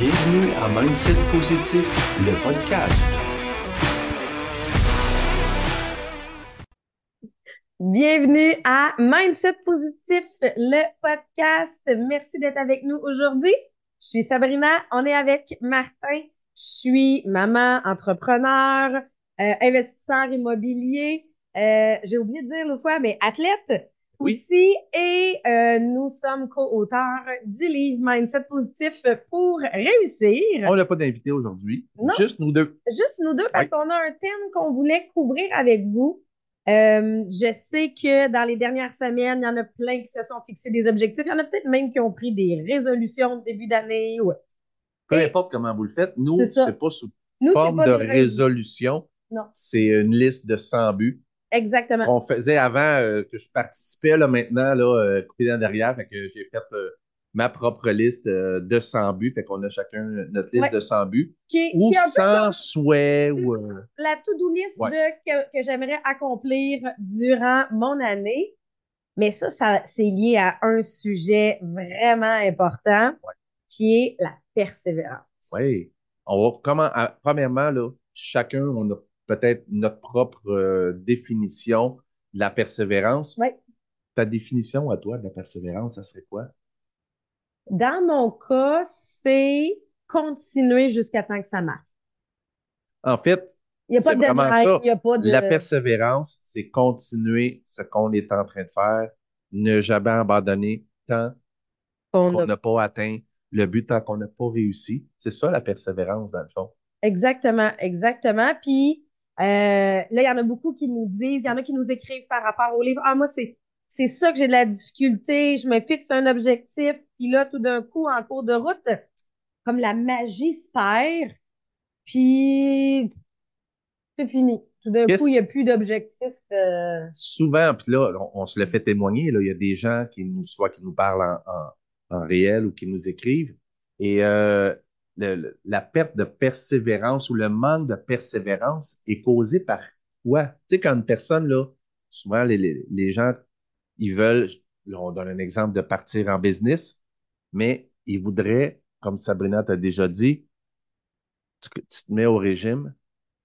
Bienvenue à Mindset Positif, le podcast. Bienvenue à Mindset Positif, le podcast. Merci d'être avec nous aujourd'hui. Je suis Sabrina, on est avec Martin. Je suis maman, entrepreneur, euh, investisseur immobilier. Euh, J'ai oublié de dire l'autre fois, mais athlète Oui. aussi. Et euh, nous sommes co-auteurs du livre Mindset Positif pour réussir. On n'a pas d'invité aujourd'hui. Non. Juste nous deux. Juste nous deux, parce qu'on a un thème qu'on voulait couvrir avec vous. Euh, je sais que dans les dernières semaines, il y en a plein qui se sont fixés des objectifs. Il y en a peut-être même qui ont pris des résolutions de début d'année. Peu Et- importe comment vous le faites, nous, C'est pas sous Nous, forme pas de résolution. Non. C'est une liste de 100 buts. Exactement. On faisait avant euh, que je participais, là, maintenant, là, euh, coupé dans derrière. Fait que j'ai fait euh, ma propre liste de 100 buts. Fait qu'on a chacun notre liste Ouais. de 100 buts. Qui, Ou qui est un peu sans souhait. c'est Ou, euh, la to-do list Ouais. de, que, que j'aimerais accomplir durant mon année. Mais ça, ça c'est lié à un sujet vraiment important Ouais. qui est la persévérance. Oui. On va comment à- premièrement là, chacun on a peut-être notre propre euh, définition de la persévérance. Ouais. Ta définition à toi de la persévérance, ça serait quoi? Dans mon cas, c'est continuer jusqu'à temps que ça marche. En fait, Il n'y a pas C'est de a pas la persévérance, c'est continuer ce qu'on est en train de faire, ne jamais abandonner tant qu'on a- n'a pas atteint le but, tant qu'on n'a pas réussi. C'est ça la persévérance dans le fond. Exactement, exactement. Puis là, il y en a beaucoup qui nous disent, il y en a qui nous écrivent par rapport au livre. Ah, moi, c'est c'est ça que j'ai de la difficulté. Je me fixe un objectif, puis là, tout d'un coup, en cours de route, comme la magie se perd, puis c'est fini. Tout d'un coup, il n'y a plus d'objectif. euh, souvent, puis là, on, on se le fait témoigner, là, il y a des gens qui nous, soit qui nous parlent en, en, en réel ou qui nous écrivent. Et euh, le- la perte de persévérance ou le manque de persévérance est causé par quoi? Tu sais, quand une personne, là, souvent, les, les, les gens, ils veulent, là, on donne un exemple de partir en business, mais ils voudraient, comme Sabrina t'a déjà dit, tu, tu te mets au régime,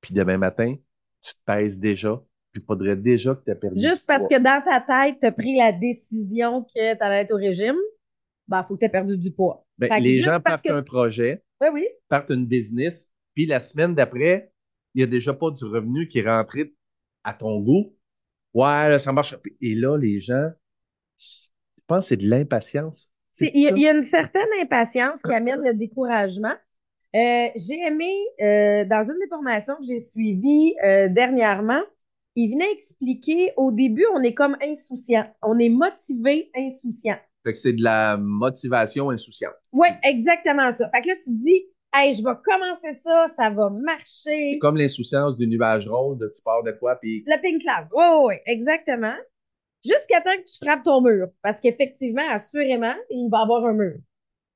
puis demain matin, tu te pèses déjà, puis il faudrait déjà que tu aies perdu Juste parce que dans ta tête, tu as pris la décision que tu allais être au régime, ben, faut que tu aies perdu du poids. Ben, les gens partent que- un projet, Oui, oui. partent une business, puis la semaine d'après, il n'y a déjà pas du revenu qui est rentré à ton goût. Ouais, là, ça marche. Et là, les gens, je pense que c'est de l'impatience. C'est- Il y, a- il y a une certaine impatience qui amène le découragement. Euh, j'ai aimé, euh, dans une des formations que j'ai suivies euh, dernièrement, il venait expliquer, au début, on est comme insouciant. On est motivé, insouciant. Fait que c'est de la motivation insouciante. Oui, exactement ça. Fait que là, tu te dis, hey, je vais commencer ça, ça va C'est marcher. comme l'insouciance du nuage rose, de tu pars de quoi, puis Le pink cloud. Oui, oui, oui, exactement. Jusqu'à temps que tu frappes ton mur. Parce qu'effectivement, assurément, il va y avoir un mur.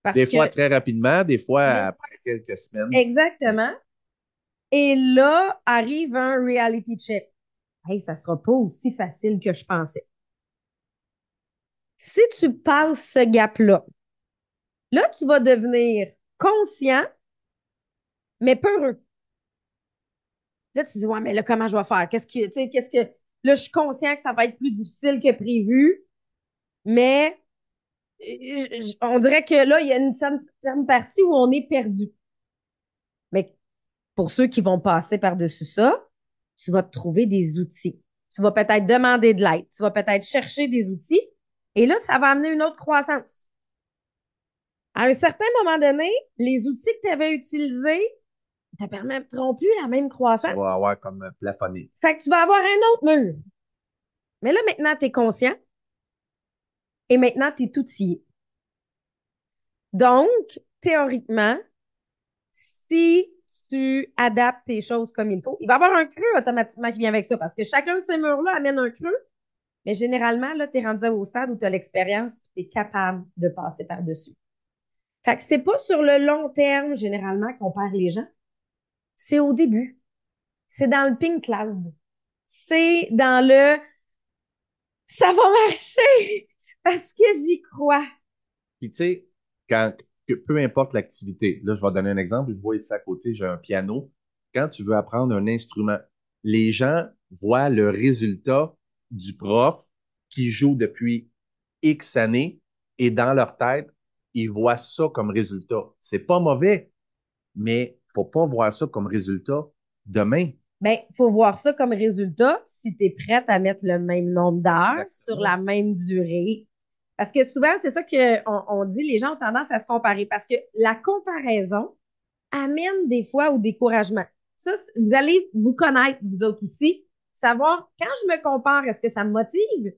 Parce des que- fois très rapidement, des fois après quelques semaines. Exactement. Et là arrive un reality check. Hey, ça sera pas aussi facile que je pensais. Si tu passes ce gap-là, là, tu vas devenir conscient, mais peureux. Là, tu dis, ouais, mais là, comment je vais faire? Qu'est-ce que, tu sais, qu'est-ce que, là, je suis conscient que ça va être plus difficile que prévu, mais euh, on dirait que là, il y a une certaine partie où on est perdu. Mais pour ceux qui vont passer par-dessus ça, tu vas te trouver des outils. Tu vas peut-être demander de l'aide. Tu vas peut-être chercher des outils. Et là, ça va amener une autre croissance. À un certain moment donné, les outils que tu avais utilisés ne te permettront plus la même croissance. va avoir comme plafonné. Fait que tu vas avoir un autre mur. Mais là, maintenant, tu es conscient. Et maintenant, tu es outillé. Donc, théoriquement, si tu adaptes tes choses comme il faut, il va y avoir un creux automatiquement qui vient avec ça parce que chacun de ces murs-là amène un creux. Mais généralement, là, tu es rendu au stade où tu as l'expérience et tu es capable de passer par-dessus. Fait que c'est pas sur le long terme, généralement, qu'on perd les gens. C'est au début. C'est dans le pink cloud. C'est dans le ça va marcher parce que j'y crois. Puis tu sais, quand, peu importe l'activité. Là, je vais donner un exemple. Je vois ici à côté, j'ai un piano. Quand tu veux apprendre un instrument, les gens voient le résultat du prof qui joue depuis X années et dans leur tête, ils voient ça comme résultat. C'est pas mauvais, mais faut pas voir ça comme résultat demain. Ben, faut voir ça comme résultat si tu es prête à mettre le même nombre d'heures sur la même durée. Parce que souvent, c'est ça qu'on on dit, les gens ont tendance à se comparer parce que la comparaison amène des fois au découragement. Ça, vous allez vous connaître, vous autres aussi, savoir quand je me compare, est-ce que ça me motive ou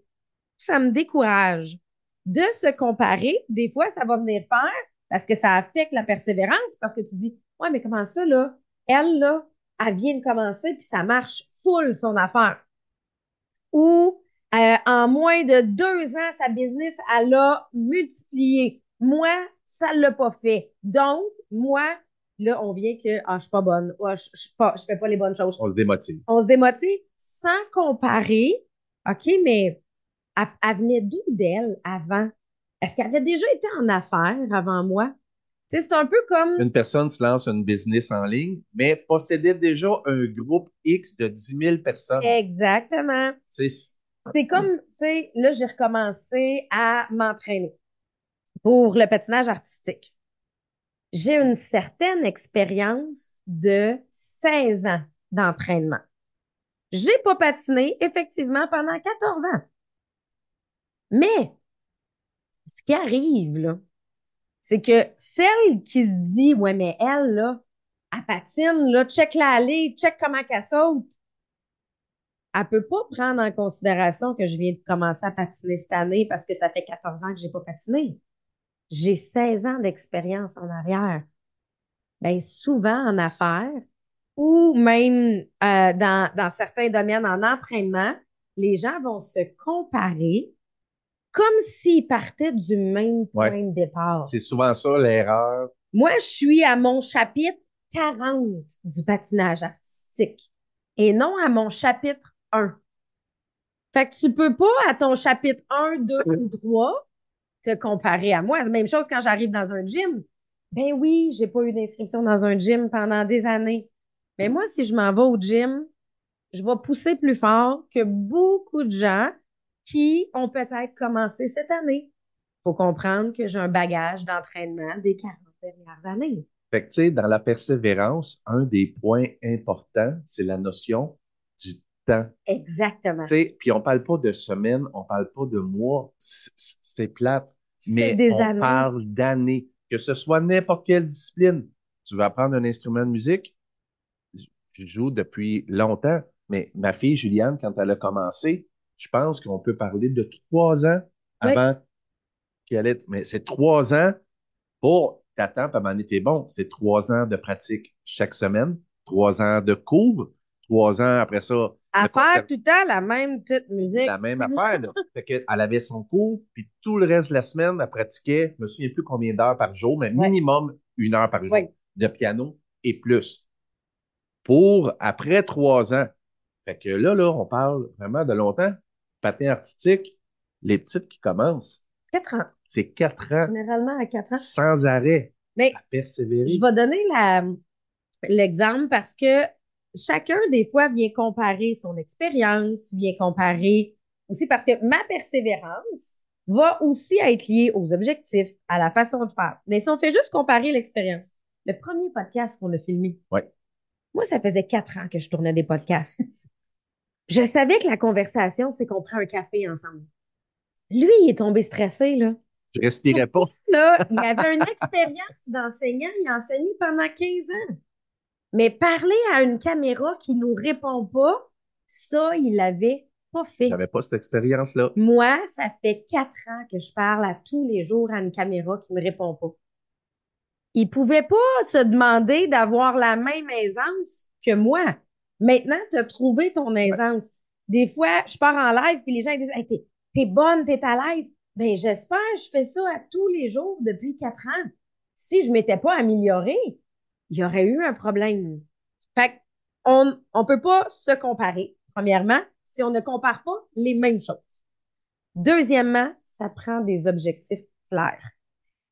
ça me décourage? De se comparer, des fois, ça va venir faire parce que ça affecte la persévérance, parce que tu dis, ouais, mais comment ça, là? Elle, là, elle vient de commencer, puis ça marche full, son affaire. Ou euh, en moins de deux ans, sa business, elle a multiplié. Moi, ça ne l'a pas fait. Donc, moi, là, on vient que ah, je suis pas bonne, ah, je, je, pas, je fais pas les bonnes choses. On se démotive. On se démotive sans comparer. OK, mais elle, elle venait d'où d'elle avant? Est-ce qu'elle avait déjà été en affaires avant moi? C'est un peu comme. Une personne se lance une business en ligne, mais possédait déjà un groupe X de 10 000 personnes. Exactement. C'est C'est comme, tu sais, là, j'ai recommencé à m'entraîner pour le patinage artistique. J'ai une certaine expérience de 16 ans d'entraînement. J'ai pas patiné, effectivement, pendant 14 ans. Mais, ce qui arrive, là, c'est que celle qui se dit, ouais, mais elle, là, elle patine, là, check-la aller, check comment qu'elle saute. Elle peut pas prendre en considération que je viens de commencer à patiner cette année parce que ça fait 14 ans que j'ai pas patiné. J'ai 16 ans d'expérience en arrière. Ben, souvent en affaires ou même euh, dans, dans certains domaines en entraînement, les gens vont se comparer comme s'ils partaient du même Ouais. point de départ. c'est souvent ça l'erreur. Moi, je suis à mon chapitre 40 du patinage artistique et non à mon chapitre 1. Fait que tu peux pas à ton chapitre 1, 2 ou 3 te comparer à moi. C'est la même chose quand j'arrive dans un gym. Ben oui, j'ai pas eu d'inscription dans un gym pendant des années. Mais moi, si je m'en vais au gym, je vais pousser plus fort que beaucoup de gens qui ont peut-être commencé cette année. Faut comprendre que j'ai un bagage d'entraînement des 40 dernières années. Fait que, dans la persévérance, un des points importants, c'est la notion temps. Exactement. Puis on parle pas de semaines, on parle pas de mois, c'est plate, mais des on années. parle d'années. Que ce soit n'importe quelle discipline. Tu veux apprendre un instrument de musique? Je joue depuis longtemps, mais ma fille Juliane, quand elle a commencé, je pense qu'on peut parler de trois ans Oui. avant qu'elle ait. Mais c'est trois ans pour t'attends, puis à un moment donné, t'es bon. C'est trois ans de pratique chaque semaine, trois ans de cours, trois ans après ça, À faire tout le temps la même petite musique. la même affaire, là. Fait qu'elle avait son cours, puis tout le reste de la semaine, elle pratiquait, je me souviens plus combien d'heures par jour, mais Ouais. minimum une heure par jour Ouais. de piano et plus. Pour après trois ans. Fait que là, là, on parle vraiment de longtemps. Patin artistique, les petites qui commencent, Quatre ans. c'est quatre ans Généralement à quatre ans. sans arrêt Mais à persévérer. je vais donner l'exemple parce que chacun, des fois, vient comparer son expérience, vient comparer aussi parce que ma persévérance va aussi être liée aux objectifs, à la façon de faire. Mais si on fait juste comparer l'expérience, le premier podcast qu'on a filmé, Ouais. moi, ça faisait quatre ans que je tournais des podcasts. Je savais que la conversation, c'est qu'on prend un café ensemble. Lui, il est tombé stressé, là. Je respirais pas. Là, il avait une expérience d'enseignant, il a enseigné pendant 15 ans. Mais parler à une caméra qui nous répond pas, ça, il l'avait pas fait. J'avais pas cette expérience-là. Moi, ça fait quatre ans que je parle à tous les jours à une caméra qui me répond pas. Il pouvait pas se demander d'avoir la même aisance que moi. Maintenant, tu as trouvé ton aisance. Des fois, je pars en live puis les gens ils disent hey, t'es, t'es bonne, t'es à l'aise. Ben, j'espère, je fais ça à tous les jours depuis quatre ans. Si je m'étais pas améliorée, il y aurait eu un problème. Fait on on peut pas se comparer, premièrement, si on ne compare pas les mêmes choses. Deuxièmement, ça prend des objectifs clairs.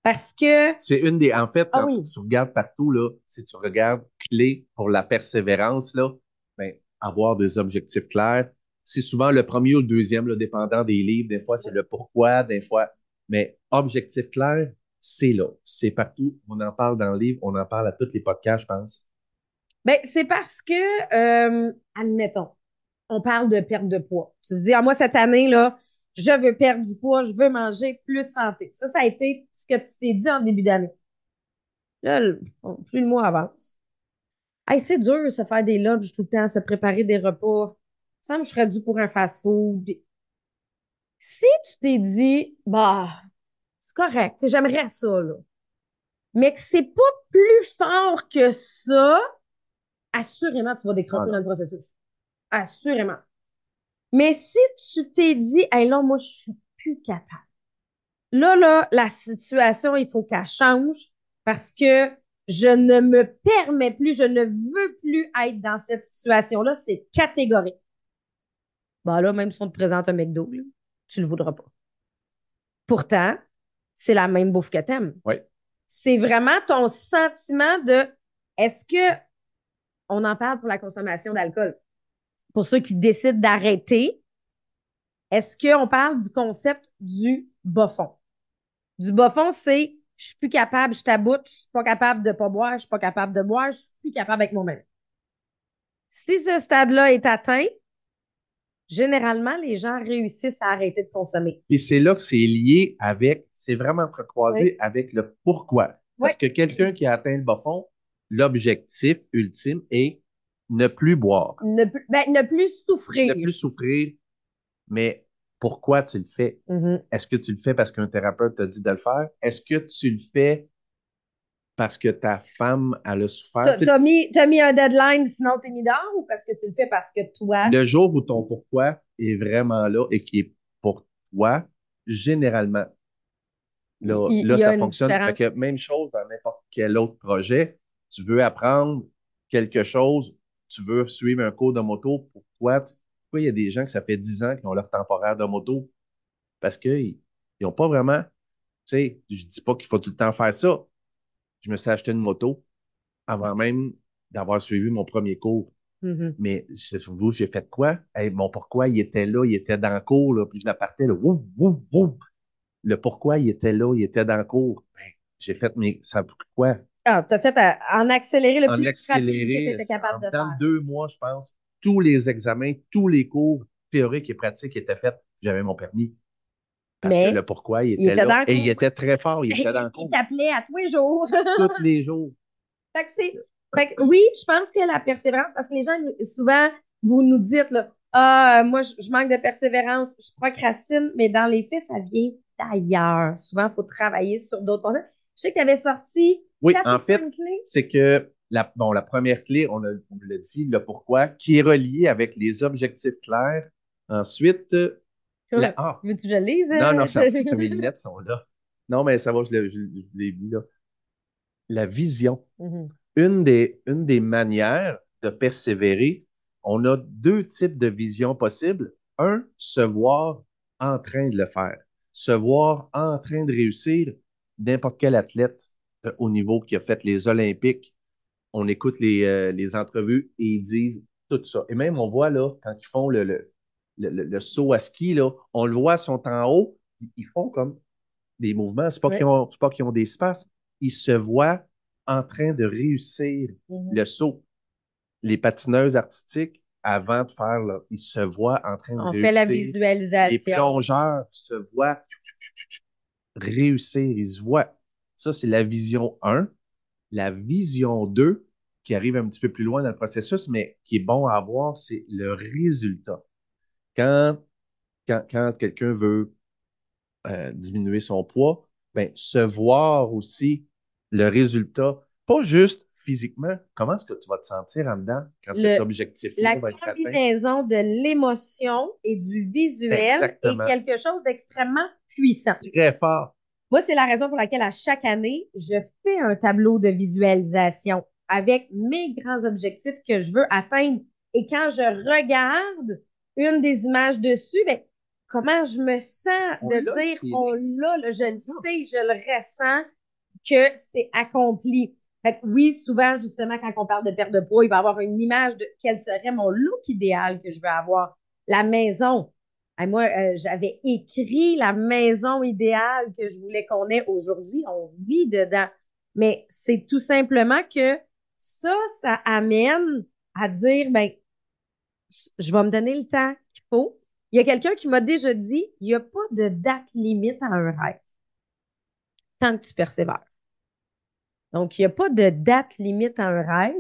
Parce que, C'est une des. En fait, Ah quand oui. tu regardes partout, là, si tu regardes clé pour la persévérance, là, ben, avoir des objectifs clairs. C'est souvent le premier ou le deuxième, là, dépendant des livres. Des fois, c'est le pourquoi, des fois. Mais objectif clair, c'est là. C'est partout. On en parle dans le livre, on en parle à tous les podcasts, je pense. ben, c'est parce que, euh, admettons, on parle de perte de poids. Tu te dis, ah, moi, cette année, là, je veux perdre du poids, je veux manger plus santé. Ça, ça a été ce que tu t'es dit en début d'année. Là, plus le mois avance. Hey, c'est dur de se faire des lunchs tout le temps, se préparer des repas. Ça me serais dû pour un fast-food. Si tu t'es dit, bah, c'est correct, j'aimerais ça, là, mais que c'est pas plus fort que ça, assurément, tu vas décrocher dans le processus. Assurément. Mais si tu t'es dit, hey, là, moi, je suis plus capable. Là, là, la situation, il faut qu'elle change parce que je ne me permets plus, je ne veux plus être dans cette situation-là. C'est catégorique. Bah là, même si on te présente un McDo, là, tu ne le voudras pas. Pourtant, c'est la même bouffe que t'aimes. Oui. C'est vraiment ton sentiment de est-ce que on en parle pour la consommation d'alcool? Pour ceux qui décident d'arrêter, est-ce qu'on parle du concept du bas fond? Du bas fond, c'est je suis plus capable, je taboute, je suis pas capable de pas boire, je suis pas capable de boire, je suis plus capable avec moi-même. Si ce stade-là est atteint, généralement, les gens réussissent à arrêter de consommer. Et c'est là que c'est lié avec, c'est vraiment entrecroisé Oui. avec le pourquoi. Parce que quelqu'un qui a atteint le bas fond, l'objectif ultime est ne plus boire, Ne, plus- ben, ne plus souffrir. ne plus souffrir. Mais pourquoi tu le fais? Mhm. Est-ce que tu le fais parce qu'un thérapeute t'a dit de le faire? Est-ce que tu le fais parce que ta femme, elle a souffert? T'as t'as mis, mis un deadline, sinon t'es mis dehors ou parce que tu le fais parce que toi? le jour où ton pourquoi est vraiment là et qui est pour toi, généralement, là, Il- là il ça fonctionne. Fait que même chose dans n'importe quel autre projet. Tu veux apprendre quelque chose, tu veux suivre un cours de moto. Pourquoi? Pourquoi il y a des gens que ça fait 10 ans qui ont leur temporaire de moto? Parce qu'ils n'ont pas vraiment, tu sais, je dis pas qu'il faut tout le temps faire ça. Je me suis acheté une moto avant même d'avoir suivi mon premier cours. Mhm. Mais c'est sur vous, j'ai fait quoi? Hey, mon pourquoi, il était là, il était dans le cours, là, puis je la partais, là, wouf, wouf, wouf. Le pourquoi, il était là, il était dans le cours. Ben, j'ai fait, mais ça pourquoi? Ah, t'as fait à- en accéléré le En plus accéléré, que capable en de dans faire. deux mois, je pense, tous les examens, tous les cours théoriques et pratiques étaient faits. J'avais mon permis. Parce Mais que le pourquoi, il était, il était là. Et il était très fort, il était dans le Il cours. t'appelait à tous les jours. tous les jours. Fait que c'est. Fait que oui, je pense que la persévérance, parce que les gens, souvent, vous nous dites, là, ah, moi, je, je manque de persévérance, je procrastine, mais dans les faits, ça vient d'ailleurs. Souvent, il faut travailler sur d'autres. Je sais que tu avais sorti Oui, quatre en fait, clés. c'est que la, bon, la première clé, on, a- on l'a dit, le pourquoi, qui est relié avec les objectifs clairs. Ensuite, euh, la, ah, Veux-tu que je lise? non, non, ça, mes lunettes sont là. Non, mais ça va, je l'ai, je, je l'ai vu là. La vision. Mhm. Une des, une des manières de persévérer, on a deux types de visions possibles. Un, se voir en train de le faire. Se voir en train de réussir. N'importe quel athlète de haut niveau qui a fait les Olympiques, on écoute les, euh, les entrevues et ils disent tout ça. Et même, on voit là, quand ils font le, le, le, le- le saut à ski, là, on le voit, ils sont en haut, ils- font comme des mouvements. C'est pas qu'ils ont, qu'ils ont des espaces. Ils se voient en train de réussir Mhm. le saut. Les patineuses artistiques, avant de faire, là, ils se voient en train de On réussir. fait la Les visualisation. plongeurs se voient réussir, ils se voient. Ça, c'est la vision 1. La vision 2, qui arrive un petit peu plus loin dans le processus, mais qui est bon à avoir, c'est le résultat. Quand, quand, quand quelqu'un veut euh, diminuer son poids, ben, se voir aussi le résultat, pas juste physiquement, comment est-ce que tu vas te sentir en dedans quand Le- cet objectif-là La va être atteint? combinaison de l'émotion et du visuel Exactement. est quelque chose d'extrêmement puissant. Très fort. Moi, c'est la raison pour laquelle à chaque année, je fais un tableau de visualisation avec mes grands objectifs que je veux atteindre. Et quand je regarde une des images dessus, ben, comment je me sens On de l'a, dire on l'a, là, je le sais, je le ressens que c'est accompli. Oui, souvent, justement, quand on parle de perte de poids, il va avoir une image de quel serait mon look idéal que je veux avoir. La maison. Moi, euh, j'avais écrit la maison idéale que je voulais qu'on ait aujourd'hui. On vit dedans. Mais c'est tout simplement que ça, ça amène à dire, ben, je vais me donner le temps qu'il faut. Il y a quelqu'un qui m'a déjà dit, il n'y a pas de date limite à un rêve. Tant que tu persévères. Donc, il n'y a pas de date limite à un rêve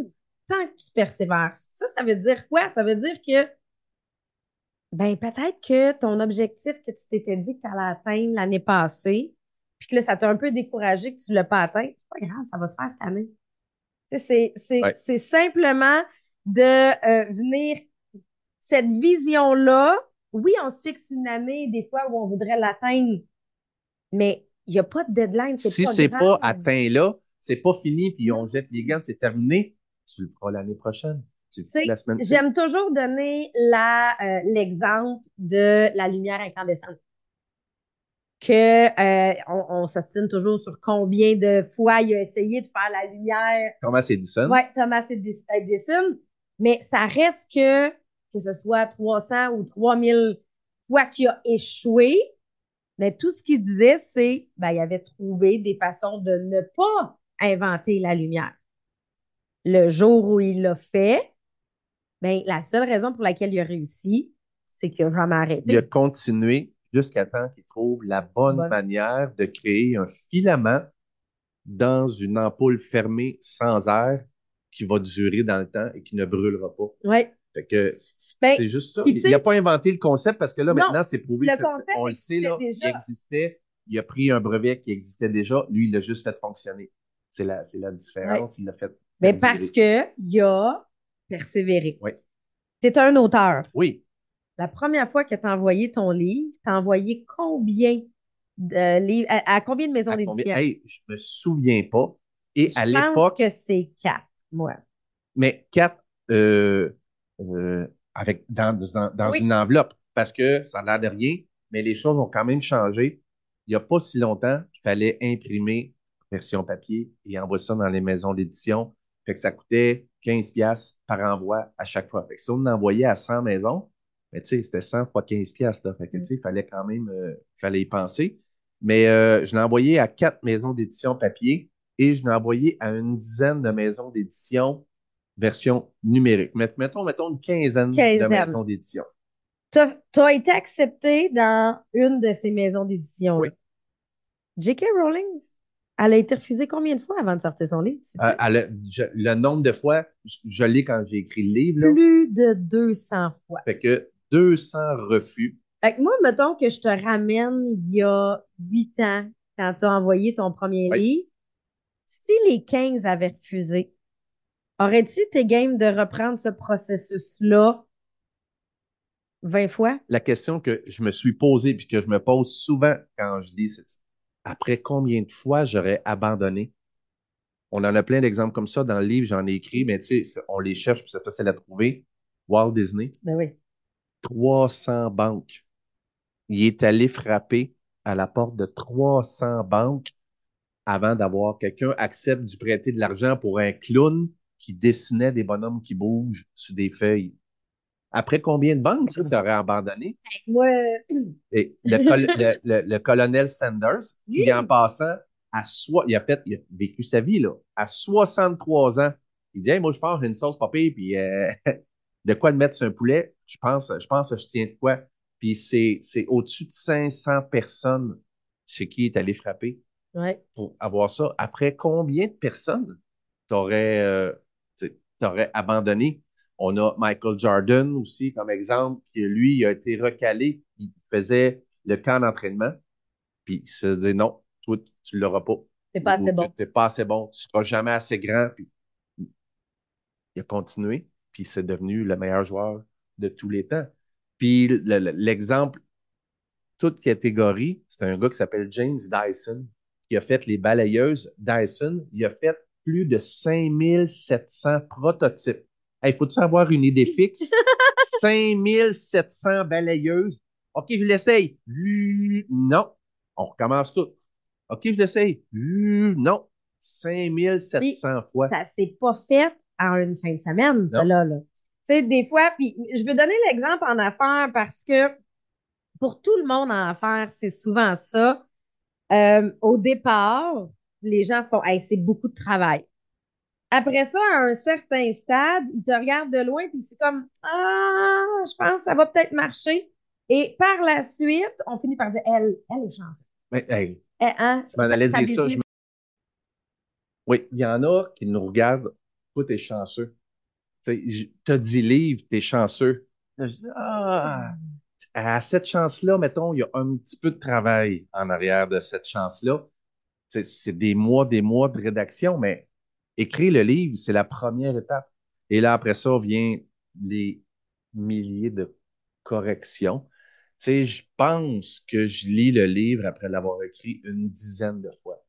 tant que tu persévères. Ça, ça veut dire quoi? Ça veut dire que, ben, peut-être que ton objectif que tu t'étais dit que tu allais atteindre l'année passée, puis que là, ça t'a un peu découragé que tu ne l'as pas atteint, c'est pas grave, ça va se faire cette année. C'est, c'est, Ouais. c'est simplement de euh, venir, cette vision-là, oui, on se fixe une année des fois où on voudrait l'atteindre, mais il n'y a pas de deadline. Si c'est grave. pas atteint là, c'est pas fini, puis on jette les gants, c'est terminé, tu le feras l'année prochaine. J'aime toujours donner euh, l'exemple de la lumière incandescente. Que euh, on, on s'ostine toujours sur combien de fois il a essayé de faire la lumière. Thomas Edison. Ouais, Thomas Edis- Edison. Mais ça reste que, que ce soit 300 ou 3000 fois qu'il a échoué, mais tout ce qu'il disait, c'est, ben, il avait trouvé des façons de ne pas inventer la lumière. Le jour où il l'a fait, ben, la seule raison pour laquelle il a réussi, c'est qu'il a jamais arrêté. Il a continué jusqu'à temps qu'il trouve la bonne Bonne. manière de créer un filament dans une ampoule fermée sans air qui va durer dans le temps et qui ne brûlera pas. Ouais. Fait que c- Ben, c'est juste ça. Il n'a pas inventé le concept parce que là, Non, maintenant, c'est prouvé. le concept on le sait, là, déjà. il existait. Il a pris un brevet qui existait déjà. Lui, il l'a juste fait fonctionner. C'est la, c'est la différence. Il l'a fait. Mais perdurer. parce qu'il a persévéré. Oui. Tu es un auteur. Oui. La première fois que tu as envoyé ton livre, tu as envoyé combien de livres, à, à combien de maisons d'édition? Hey, je me souviens pas. Et Je à pense l'époque, que c'est quatre, moi. mais quatre euh, euh, avec dans, dans, dans Oui. une enveloppe parce que ça n'a l'air de rien, mais les choses ont quand même changé. Il n'y a pas si longtemps qu'il fallait imprimer version papier et envoyer ça dans les maisons d'édition. Fait que ça coûtait 15 pièces par envoi à chaque fois. Fait que si on envoyait à 100 maisons, mais tu sais, c'était 100 fois 15 pièces là. Fait que tu sais, il fallait quand même, euh, fallait y penser. Mais euh, je l'ai envoyé à quatre maisons d'édition papier et je l'ai envoyé à une dizaine de maisons d'édition version numérique. Met- Mettons, mettons une quinzaine, Quinzaine. de maisons d'édition. Tu as, été accepté dans une de ces maisons d'édition. Oui. J.K. Rowling, elle a été refusée combien de fois avant de sortir son livre? Euh, elle a- je- le nombre de fois, je, je l'ai quand j'ai écrit le livre, là. Plus de 200 fois. Fait que 200 refus. Fait que moi, mettons que je te ramène il y a huit ans, quand tu as envoyé ton premier Oui. livre. Si les 15 avaient refusé, aurais-tu été game de reprendre ce processus-là 20 fois? La question que je me suis posée puis que je me pose souvent quand je lis, c'est après combien de fois j'aurais abandonné? On en a plein d'exemples comme ça dans le livre, j'en ai écrit, mais tu sais, on les cherche puis c'est facile à trouver. Walt Disney, Ben oui. 300 banques. Il est allé frapper à la porte de 300 banques avant d'avoir quelqu'un accepte du prêter de l'argent pour un clown qui dessinait des bonhommes qui bougent sur des feuilles. Après combien de banques tu aurais abandonné? Moi, Et le, col- le, le- le colonel Sanders, qui Oui. en passant, à soi, il a fait, il a vécu sa vie, là, à 63 ans. Il dit, hey, moi, je pense, j'ai une sauce papille, puis euh, de quoi de mettre sur un poulet? Je pense, je pense, que je tiens de quoi? Puis c'est, c'est au-dessus de 500 personnes chez qui il est allé frapper ouais. pour avoir ça. Après combien de personnes t'aurais, euh, abandonné? On a Michael Jordan aussi comme exemple, qui lui il a été recalé. Il faisait le camp d'entraînement, puis il se dit non, toi, tu ne l'auras pas. c'est pas assez bon. Tu n'es pas assez bon, tu ne seras jamais assez grand. Puis il a continué, puis c'est devenu le meilleur joueur de tous les temps. Puis le- le- l'exemple, toute catégorie, c'est un gars qui s'appelle James Dyson, qui a fait les balayeuses Dyson. Il a fait plus de 5700 prototypes. Il faut-tu avoir une idée fixe? 5700 balayeuses OK, je l'essaye. Non. On recommence tout. OK, je l'essaye. Non. 5700 fois. Ça s'est pas fait en une fin de semaine, ça là. là. Tu sais, des fois, puis je veux donner l'exemple en affaires parce que pour tout le monde en affaires, c'est souvent ça. Euh, au départ, les gens font Hey, c'est beaucoup de travail. Après ça, à un certain stade, ils te regardent de loin, puis c'est comme Ah, je pense que ça va peut-être marcher. Et par la suite, on finit par dire Elle, elle est chanceuse. Mais, hey, Eh, hein, je m'en allais ta dire ça. habilité- je me- Oui, il y en a qui nous regardent. Toi, t'es chanceux. Tu t'as 10 livres, t'es chanceux. Là, je dis, ah, à cette chance-là, mettons, il y a un petit peu de travail en arrière de cette chance-là. C'est des mois, des mois de rédaction, mais écrire le livre, c'est la première étape. Et là, après ça, vient les milliers de corrections. Tu sais, je pense que je lis le livre après l'avoir écrit une dizaine de fois.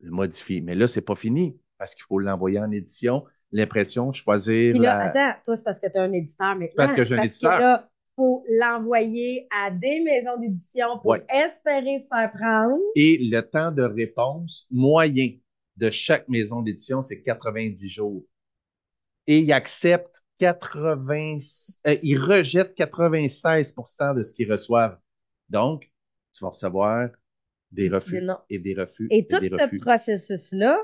Le modifie. Mais là, c'est pas fini parce qu'il faut l'envoyer en édition, l'impression, choisir Puis là, la... attends, toi, c'est parce que tu as un éditeur maintenant. Parce que j'ai un éditeur. Que là, faut l'envoyer à des maisons d'édition pour Ouais. espérer se faire prendre. Et le temps de réponse moyen de chaque maison d'édition, c'est 90 jours. Et ils acceptent 80, euh, ils rejettent 96% de ce qu'ils reçoivent. Donc, tu vas recevoir des refus non. et des refus Et tout des ce processus-là,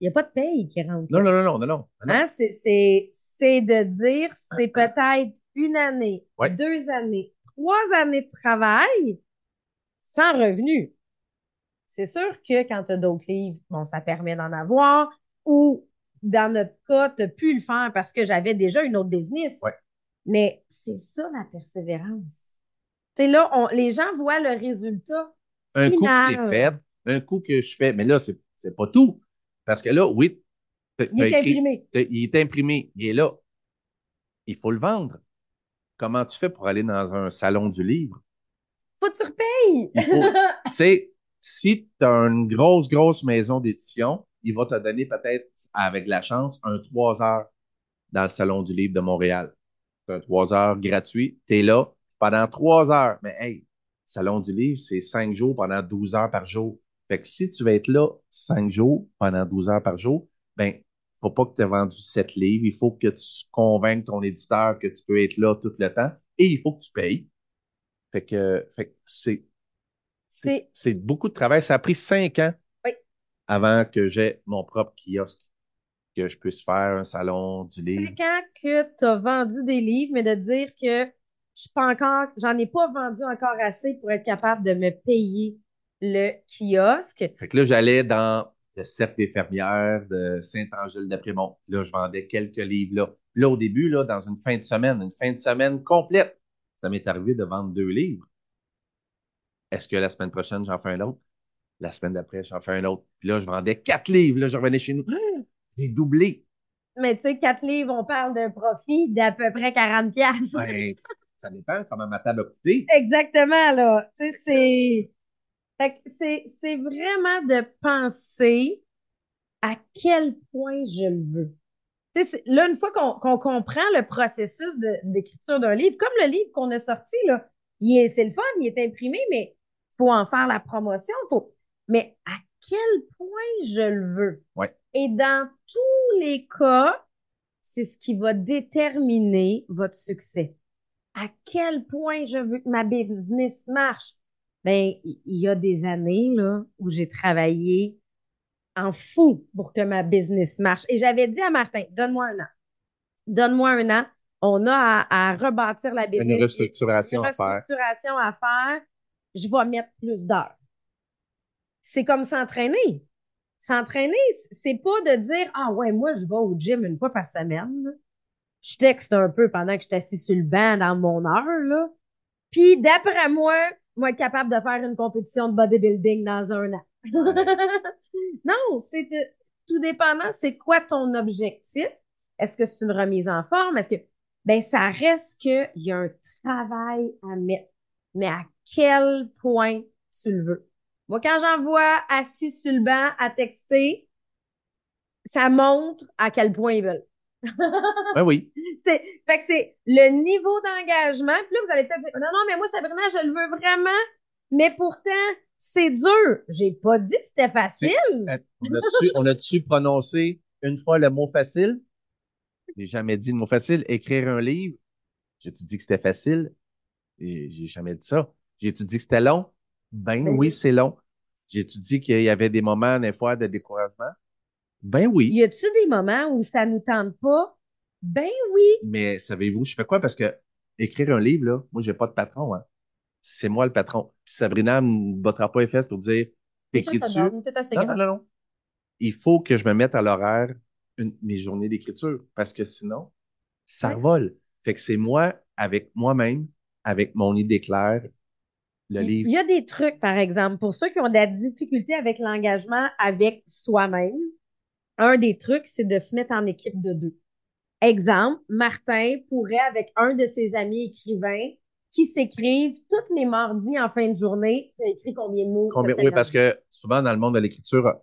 il n'y a pas de paye qui rentre. Non, non, non, non, non, non. Hein, c'est, de dire, c'est peut-être une année, Ouais. deux années, trois années de travail sans revenu. C'est sûr que quand tu as d'autres livres, bon, ça permet d'en avoir ou dans notre cas, tu as pu le faire parce que j'avais déjà une autre business. Ouais. Mais c'est ça la persévérance. Tu sais, là, on- les gens voient le résultat. Un coup que c'est fait, un coup que je fais, mais là, c'est, c'est pas tout. Parce que là, oui, Il est écrit- imprimé. il est imprimé, il est là. Il faut le vendre. Comment tu fais pour aller dans un salon du livre? Faut que tu repayes. Tu sais, si tu as une grosse, grosse maison d'édition, il va te donner peut-être, avec la chance, un trois heures dans le Salon du Livre de Montréal. C'est un trois heures gratuit. Tu es là pendant trois heures. Mais hey, Salon du Livre, c'est cinq jours pendant 12 heures par jour. Fait que si tu vas être là cinq jours pendant 12 heures par jour, ben, faut pas que tu aies vendu sept livres. Il faut que tu convainques ton éditeur que tu peux être là tout le temps et il faut que tu payes. Fait que, fait que c'est, c'est, beaucoup de travail. Ça a pris cinq ans Oui. avant que j'ai mon propre kiosque, que je puisse faire un salon du livre. Cinq ans que tu as vendu des livres, mais de dire que je suis pas encore, j'en ai pas vendu encore assez pour être capable de me payer le kiosque. Fait que là, j'allais dans le cercle des fermières de Saint-Angèle-d'Après-Mont. Là, je vendais quelques livres là. Là, au début, là, dans une fin de semaine, une fin de semaine complète, ça m'est arrivé de vendre deux livres. Est-ce que la semaine prochaine, j'en fais un autre? La semaine d'après, j'en fais un autre. Puis là, je vendais quatre livres. Là, je revenais chez nous. Ah! J'ai doublé. Mais tu sais, quatre livres, on parle d'un profit d'à peu près 40 pièces. Ben, ça dépend comment ma table a coûté. Exactement, là. Tu sais, c'est. Fait que c'est, c'est vraiment de penser à quel point je le veux. Tu sais, c'est- là, une fois qu'on, qu'on comprend le processus de- d'écriture d'un livre, comme le livre qu'on a sorti, là, il est, c'est le fun, il est imprimé, mais faut en faire la promotion. Faut... Mais à quel point je le veux? Ouais. Et dans tous les cas, c'est ce qui va déterminer votre succès. À quel point je veux que ma business marche? Ben, il y a des années, là, où j'ai travaillé en fou pour que ma business marche. Et j'avais dit à Martin, donne-moi un an. Donne-moi un an. On a à, à rebâtir la business. Une restructuration Une à faire. restructuration à faire. Je vais mettre plus d'heures. C'est comme s'entraîner. S'entraîner, c'est pas de dire, ah ouais, moi, je vais au gym une fois par semaine. Je texte un peu pendant que je suis assis sur le banc dans mon heure, là. Puis, d'après moi, moi, être capable de faire une compétition de bodybuilding dans un an. non, c'est de- tout dépendant, c'est quoi ton objectif? Est-ce que c'est une remise en forme? Est-ce que, ben, ça reste qu'il y a un travail à mettre. Mais à quel point tu le veux? Moi, quand j'en vois assis sur le banc à texter, ça montre à quel point ils veulent. Ben oui. C'est, fait que c'est le niveau d'engagement. Puis là, vous allez peut-être dire, non, non, mais moi, Sabrina, je le veux vraiment. Mais pourtant, c'est dur. J'ai pas dit que c'était facile. Euh, On a-tu, on a-tu prononcé une fois le mot facile? J'ai jamais dit le mot facile. Écrire un livre, j'ai-tu dit que c'était facile? Et j'ai jamais dit ça. J'ai-tu dit que c'était long? Ben Ben oui, c'est long. J'ai-tu dit qu'il y avait des moments, des fois, de découragement? Ben oui. Y a-tu des moments où ça nous tente pas? Ben oui. Mais savez-vous, je fais quoi? Parce que écrire un livre, là, moi, j'ai pas de patron, hein. C'est moi le patron. Puis Sabrina ne me battra pas les fesses pour dire, t'écris Tout dessus. est tout assez Non, non, non, non. Il faut que je me mette à l'horaire une- mes journées d'écriture parce que sinon, ça Ouais. vole. Fait que c'est moi, avec moi-même, avec mon idée claire, le Il y a des trucs, par exemple, pour ceux qui ont de la difficulté avec l'engagement avec soi-même. Un des trucs, c'est de se mettre en équipe de deux. Exemple, Martin pourrait, avec un de ses amis écrivains, qui s'écrivent tous les mardis en fin de journée, tu as écrit combien de mots? Combien- oui, parce que souvent dans le monde de l'écriture,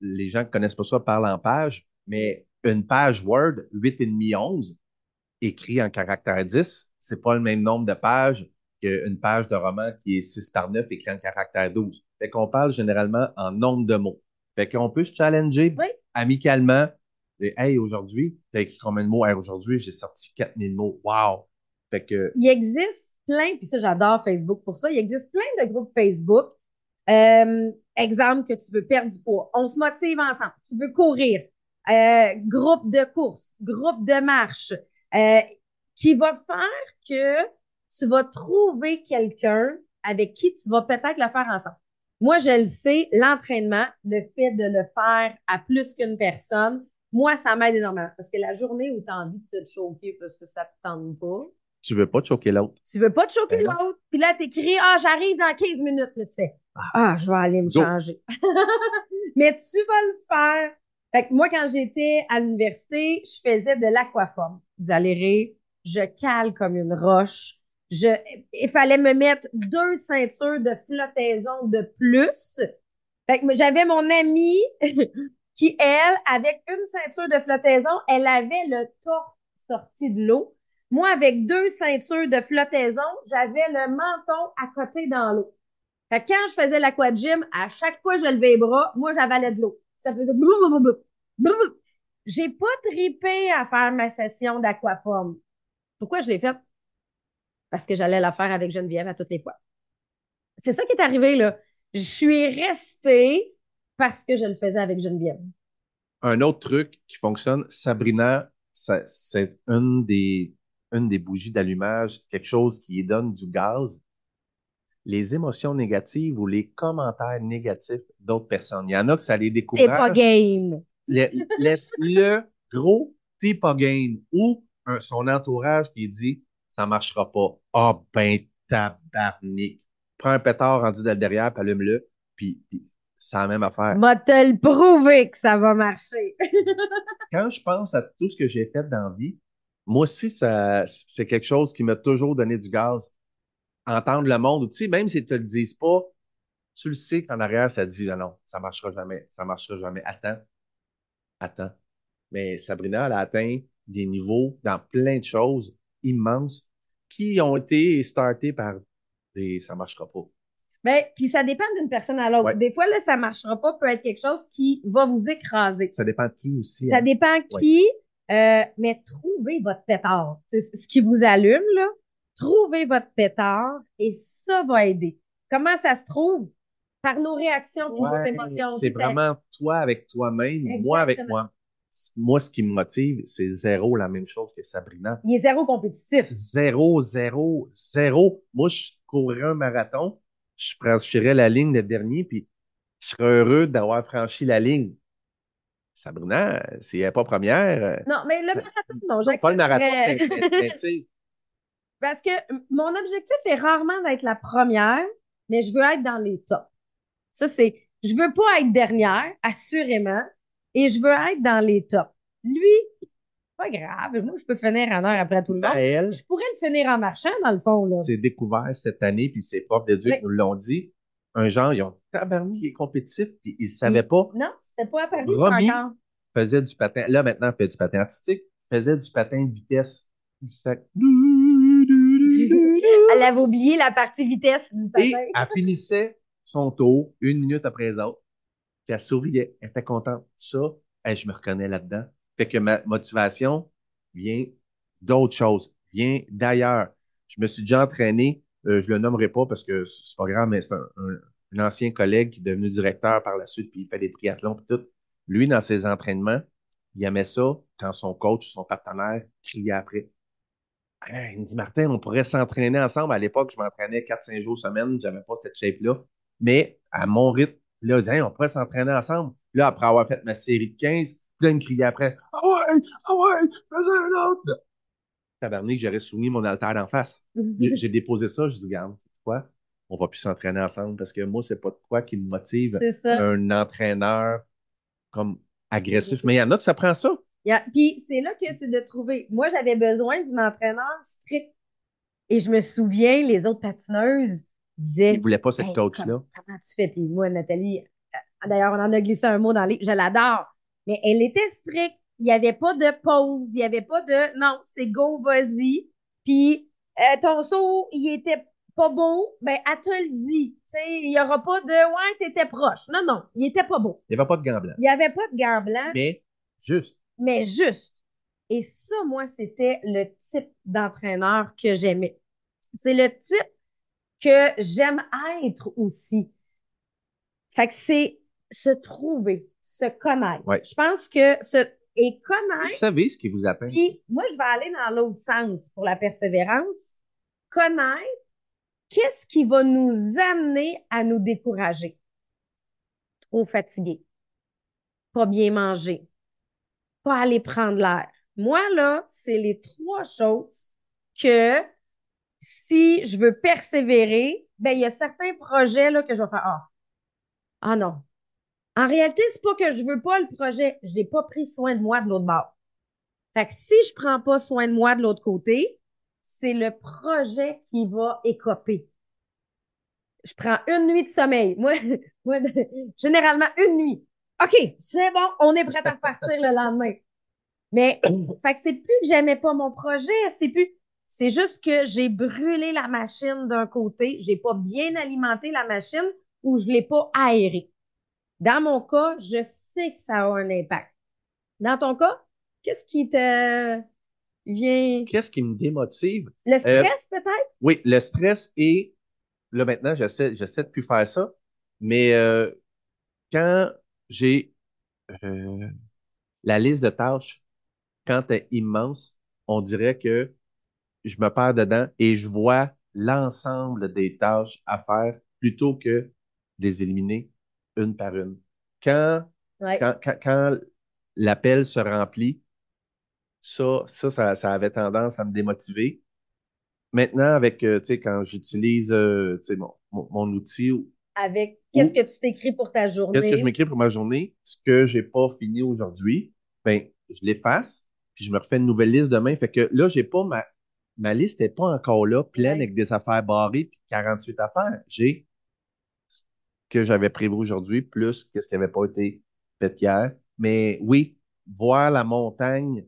les gens qui connaissent pas ça parlent en pages, mais une page Word, 8,5, 11, écrit en caractère 10, c'est pas le même nombre de pages qu'une page de roman qui est 6 par 9 écrit en caractère 12. Fait qu'on parle généralement en nombre de mots. Fait qu'on peut se challenger Oui. amicalement. Et, hey, aujourd'hui, t'as écrit combien de mots? Hey, aujourd'hui, j'ai sorti 4000 mots. Wow! Fait que, Il existe plein, puis ça, j'adore Facebook pour ça, il existe plein de groupes Facebook. Euh, exemple que tu veux perdre du poids. On se motive ensemble. Tu veux courir. Euh, groupe de course, groupe de marche, euh, qui va faire que tu vas trouver quelqu'un avec qui tu vas peut-être le faire ensemble. Moi, je le sais, l'entraînement, le fait de le faire à plus qu'une personne, moi, ça m'aide énormément. Parce que la journée où tu as envie de te choquer parce que ça te tente pas, tu veux pas te choquer l'autre. tu veux pas te choquer Ben l'autre. Puis là, t'écris, ah, j'arrive dans 15 minutes. Là, tu fais, ah, je vais aller me Go. changer. Mais tu vas le faire. Fait que moi, quand j'étais à l'université, je faisais de l'aquaforme. Vous allez rire, je cale comme une roche. Je, il fallait me mettre deux ceintures de flottaison de plus. Fait que j'avais mon amie qui, elle, avec une ceinture de flottaison, elle avait le torse sorti de l'eau. Moi, avec deux ceintures de flottaison, j'avais le menton à côté dans l'eau. Fait que quand je faisais l'aquagym, à chaque fois que je levais les bras, moi, j'avalais de l'eau. Ça faisait. J'ai pas tripé à faire ma session d'aquaforme. Pourquoi je l'ai faite? Parce que j'allais la faire avec Geneviève à toutes les fois. C'est ça qui est arrivé, là. Je suis restée parce que je le faisais avec Geneviève. Un autre truc qui fonctionne, Sabrina, c'est une des, une des bougies d'allumage, quelque chose qui donne du gaz. Les émotions négatives ou les commentaires négatifs d'autres personnes. Il y en a que ça les décourage. pas game. Le- Laisse-le gros, t'es pas game. Ou un- son entourage qui dit ça marchera pas. Ah ben tabarnak. Prends un pétard rendu dans le derrière, puis allume-le, puis, puis c'est la même affaire. M'a te le prouver que ça va marcher. Quand je pense à tout ce que j'ai fait dans la vie, moi aussi, ça, c'est quelque chose qui m'a toujours donné du gaz. Entendre le monde, tu sais, même s'ils te le disent pas, tu le sais qu'en arrière, ça dit, non, non, ça marchera jamais, ça marchera jamais. Attends, attends. Mais Sabrina, elle a atteint des niveaux dans plein de choses immenses qui ont été startés par des ça marchera pas. Ben, puis ça dépend d'une personne à l'autre. Ouais. Des fois, là, ça marchera pas, peut être quelque chose qui va vous écraser. Ça dépend de qui aussi. Ça hein. dépend qui, euh, mais trouvez votre pétard. C'est ce qui vous allume, là. Trouvez votre pétard et ça va aider. Comment ça se trouve? Par nos réactions et nos Ouais, émotions. c'est Ça- vraiment toi avec toi-même, moi avec moi. Moi, ce qui me motive, c'est zéro la même chose que Sabrina. Il est zéro compétitif. Zéro, zéro, zéro. Moi, je courrais un marathon, je franchirais la ligne le dernier, puis je serais heureux d'avoir franchi la ligne. Sabrina, si elle n'est pas première, euh, Non, mais le marathon, non, j'accepterais. pas le marathon, Parce que mon objectif est rarement d'être la première, mais je veux être dans les tops. Ça, c'est, je veux pas être dernière, assurément, et je veux être dans les tops. Lui, pas grave, moi, je peux finir en heure après tout le monde. à elle, Je pourrais le finir en marchant, dans le fond, là. c'est découvert cette année, puis ses profs d'éduc Oui. nous l'ont dit. Un genre, ils ont tabarnak, il est compétitif, puis ils ne savaient pas. Non, c'était pas apparu, Romy. ça encore. faisait du patin. Là, maintenant, fait du patin artistique. faisait du patin de vitesse. Elle avait oublié la partie vitesse du Et patin. elle finissait son tour une minute après les autres. Puis elle souriait. Elle était contente. Ça, je me reconnais là-dedans. Fait que ma motivation vient d'autres choses, vient d'ailleurs. Je me suis déjà entraîné, euh, je le nommerai pas parce que c'est pas grave, mais c'est un, ancien collègue qui est devenu directeur par la suite, puis il fait des triathlons, puis tout. Lui, dans ses entraînements, il aimait ça quand son coach, son partenaire, criait après. Il me dit, Martin, on pourrait s'entraîner ensemble. À l'époque, je m'entraînais 4-5 jours semaine. J'avais pas cette shape-là. Mais à mon rythme, là, dit, Hey, on pourrait s'entraîner ensemble. Là, après avoir fait ma série de 15, puis là, il me criait après, Ah ouais, ah ouais, fais un autre. Tabarnak, j'aurais soumis mon alter d'en face. J'ai déposé ça, je dis, regarde, c'est quoi? On va plus s'entraîner ensemble parce que moi, c'est pas de quoi qui me motive un entraîneur comme agressif. Mais il y en a que ça prend ça. Puis c'est là que c'est de trouver. Moi, j'avais besoin d'un entraîneur strict. Et je me souviens, les autres patineuses disaient Ils voulaient pas cette Hey, coach-là. Comment, comment tu fais? Puis moi, Nathalie, d'ailleurs, on en a glissé un mot dans les. Je l'adore. Mais elle était stricte. Il n'y avait pas de pause. Il n'y avait pas de non, c'est go, vas-y. Puis euh, ton saut, il était pas beau. Ben, elle te le dit. Tu sais, il n'y aura pas de ouais, t'étais proche. Non, non, il était pas beau. Il n'y avait pas de gants blancs. Il n'y avait pas de gants blancs Mais juste. mais juste. Et ça, moi, c'était le type d'entraîneur que j'aimais. C'est le type que j'aime être aussi. Fait que c'est se trouver, se connaître. Ouais. Je pense que se et Vous connaître. savez ce qui vous atteint. Puis moi, je vais aller dans l'autre sens pour la persévérance. Connaître, qu'est-ce qui va nous amener à nous décourager? Trop fatigué, pas bien manger, pas aller prendre l'air. Moi, là, c'est les trois choses que si je veux persévérer, ben, il y a certains projets, là, que je vais faire, ah, ah non. En réalité, c'est pas que je veux pas le projet, je n'ai pas pris soin de moi de l'autre bord. Fait que si je prends pas soin de moi de l'autre côté, c'est le projet qui va écoper. Je prends une nuit de sommeil. Moi, moi généralement, une nuit. OK, c'est bon, on est prêt à repartir le lendemain. Mais, fait que c'est plus que j'aimais pas mon projet, c'est plus, c'est juste que j'ai brûlé la machine d'un côté, j'ai pas bien alimenté la machine ou je l'ai pas aérée. Dans mon cas, je sais que ça a un impact. Dans ton cas, qu'est-ce qui te vient? Qu'est-ce qui me démotive? Le stress, peut-être? Oui, le stress et là maintenant, j'essaie, j'essaie de plus faire ça, mais euh, quand j'ai euh, la liste de tâches, quand elle est immense, on dirait que je me perds dedans et je vois l'ensemble des tâches à faire plutôt que de les éliminer une par une. Quand, Ouais. quand, quand, quand l'appel se remplit, ça, ça, ça, ça avait tendance à me démotiver. Maintenant, avec, euh, tu sais, quand j'utilise, euh, tu sais, mon, mon, mon outil, Avec qu'est-ce que tu t'écris pour ta journée? qu'est-ce que je m'écris pour ma journée, ce que j'ai pas fini aujourd'hui, ben, je l'efface, puis je me refais une nouvelle liste demain. Fait que là, j'ai pas ma, ma liste n'est pas encore là, pleine Ouais. avec des affaires barrées puis 48 affaires. J'ai ce que j'avais prévu aujourd'hui, plus qu'est-ce qui n'avait pas été fait hier. Mais oui, voir la montagne,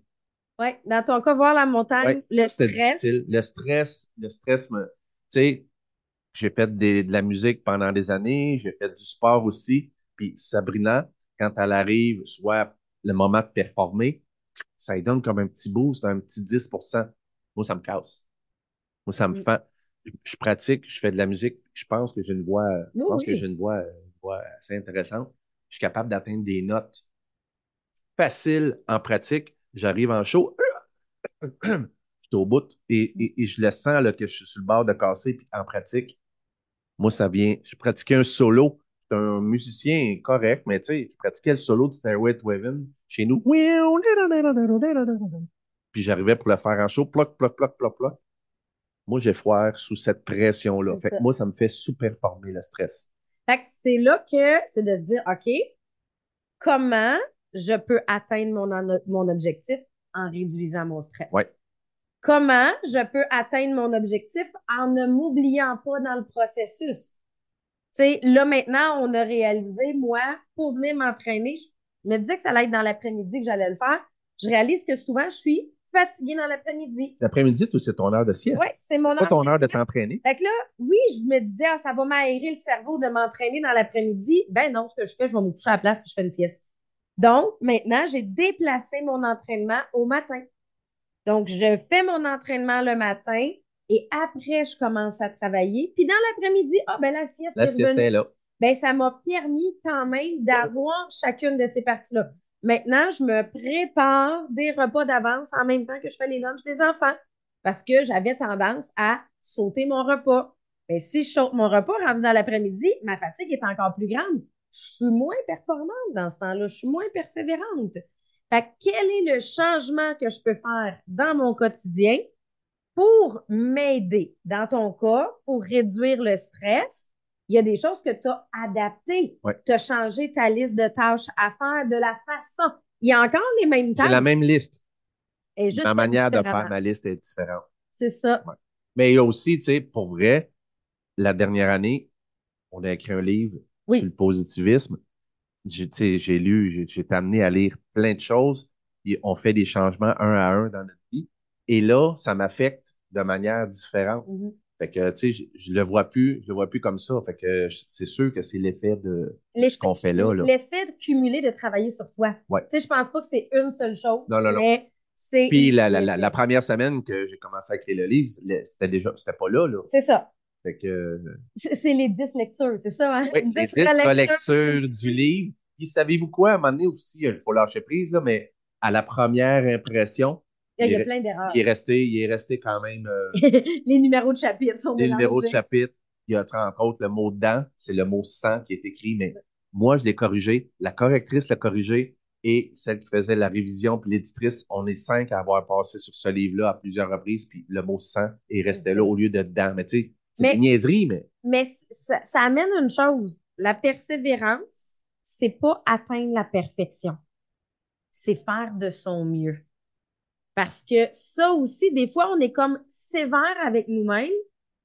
Ouais. Dans ton cas, voir la montagne, Ouais, le ça, stress. Le stress, le stress me. Tu sais, j'ai fait des- de la musique pendant des années, j'ai fait du sport aussi. Puis Sabrina, quand elle arrive, soit le moment de performer, ça lui donne comme un petit boost, un petit 10 Moi, ça me casse. Moi, ça me Mm. fait. Je, pratique, je fais de la musique, je pense que j'ai une voix, je pense oui. que j'ai une voix, une voix assez intéressante. Je suis capable d'atteindre des notes faciles en pratique. J'arrive en show, je suis au bout et, et- et je le sens là, que je suis sur le bord de casser. Puis en pratique, moi, ça vient. Je pratiquais un solo. Je suis un musicien correct, mais tu sais, je pratiquais le solo de Stairway to Heaven chez nous. Puis j'arrivais pour le faire en show, ploc, ploc, ploc, ploc, ploc. Moi, j'ai foire sous cette pression-là. Fait que moi, ça me fait sous-performer le stress. Fait que c'est là que c'est de se dire, OK, comment je peux atteindre mon, mon objectif en réduisant mon stress? Ouais. Comment je peux atteindre mon objectif en ne m'oubliant pas dans le processus? Tu sais, là, maintenant, on a réalisé, moi, pour venir m'entraîner, je me disais que ça allait être dans l'après-midi que j'allais le faire. je réalise que souvent, je suis fatiguée dans l'après-midi. L'après-midi, c'est ton heure de sieste. Oui, c'est mon Pas heure. ton heure de t'entraîner. Fait que là, oui, je me disais, ah, ça va m'aérer le cerveau de m'entraîner dans l'après-midi. Ben non, ce que je fais, je vais me coucher à la place puis je fais une sieste. Donc, maintenant, j'ai déplacé mon entraînement au matin. Donc, je fais mon entraînement le matin et après, je commence à travailler. Puis dans l'après-midi, ah, ben la sieste La est sieste revenue. est là. Ben, ça m'a permis quand même d'avoir chacune de ces parties-là. Maintenant, je me prépare des repas d'avance en même temps que je fais les lunchs des enfants parce que j'avais tendance à sauter mon repas. Mais si je saute mon repas rendu dans l'après-midi, ma fatigue est encore plus grande. Je suis moins performante dans ce temps-là, je suis moins persévérante. Quel est le changement que je peux faire dans mon quotidien pour m'aider? Dans ton cas, pour réduire le stress, il y a des choses que tu as adaptées. Ouais. Tu as changé ta liste de tâches à faire de la façon. Il y a encore les mêmes tâches. la même liste. et juste Ma manière de faire ma liste est différente. C'est ça. Mais il y a aussi, tu sais, pour vrai, la dernière année, on a écrit un livre Oui. sur le positivisme. J'ai, lu, j'ai, été amené à lire plein de choses. Et on fait des changements un à un dans notre vie. Et là, ça m'affecte de manière différente. Mhm. Fait que, tu sais, je, je le vois plus, je le vois plus comme ça. Fait que c'est sûr que c'est l'effet de ce qu'on fait là. L'effet de cumuler de travailler sur soi. Ouais. Tu sais, je pense pas que c'est une seule chose. Non, non, non. Mais c'est. Puis la, la, la, la première semaine que j'ai commencé à écrire le livre, c'était déjà, c'était pas là, là. C'est ça. Fait que, C'est les 10 lectures, c'est ça, hein? Oui, les 10 dix relectures. relectures du livre. Puis savez-vous quoi, à un moment donné aussi, il faut lâcher prise, là, mais à la première impression, Il y a, plein d'erreurs. il est resté, il est resté quand même euh, les numéros de chapitre sont les numéros de chapitre. Il y a entre autres le mot dent, c'est le mot sang qui est écrit, mais moi, je l'ai corrigé. La correctrice l'a corrigé et celle qui faisait la révision, puis l'éditrice, on est cinq à avoir passé sur ce livre-là à plusieurs reprises, puis le mot sang est resté là au lieu de dent. Mais tu sais, c'est une niaiserie, mais Mais ça, ça amène une chose. La persévérance, c'est pas atteindre la perfection. C'est faire de son mieux. Parce que ça aussi, des fois, on est comme sévère avec nous-mêmes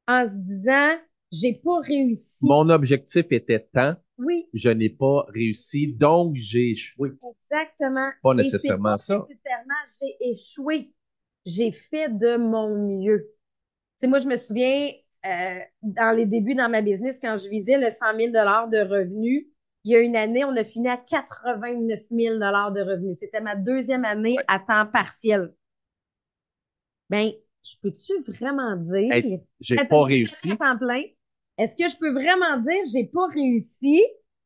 en se disant, j'ai pas réussi. mon objectif était tant, Oui, je n'ai pas réussi, donc j'ai échoué. exactement. Pas nécessairement pas ça. Nécessairement, j'ai échoué. J'ai fait de mon mieux. Tu sais, moi, je me souviens, euh, dans les débuts dans ma business, quand je visais le 100 000 de revenus, il y a une année, on a fini à 89 000 de revenus. C'était ma deuxième année à temps partiel. Ben, je peux-tu vraiment dire... Hey, J'ai pas je suis réussi. à temps plein. Est-ce que je peux vraiment dire j'ai pas réussi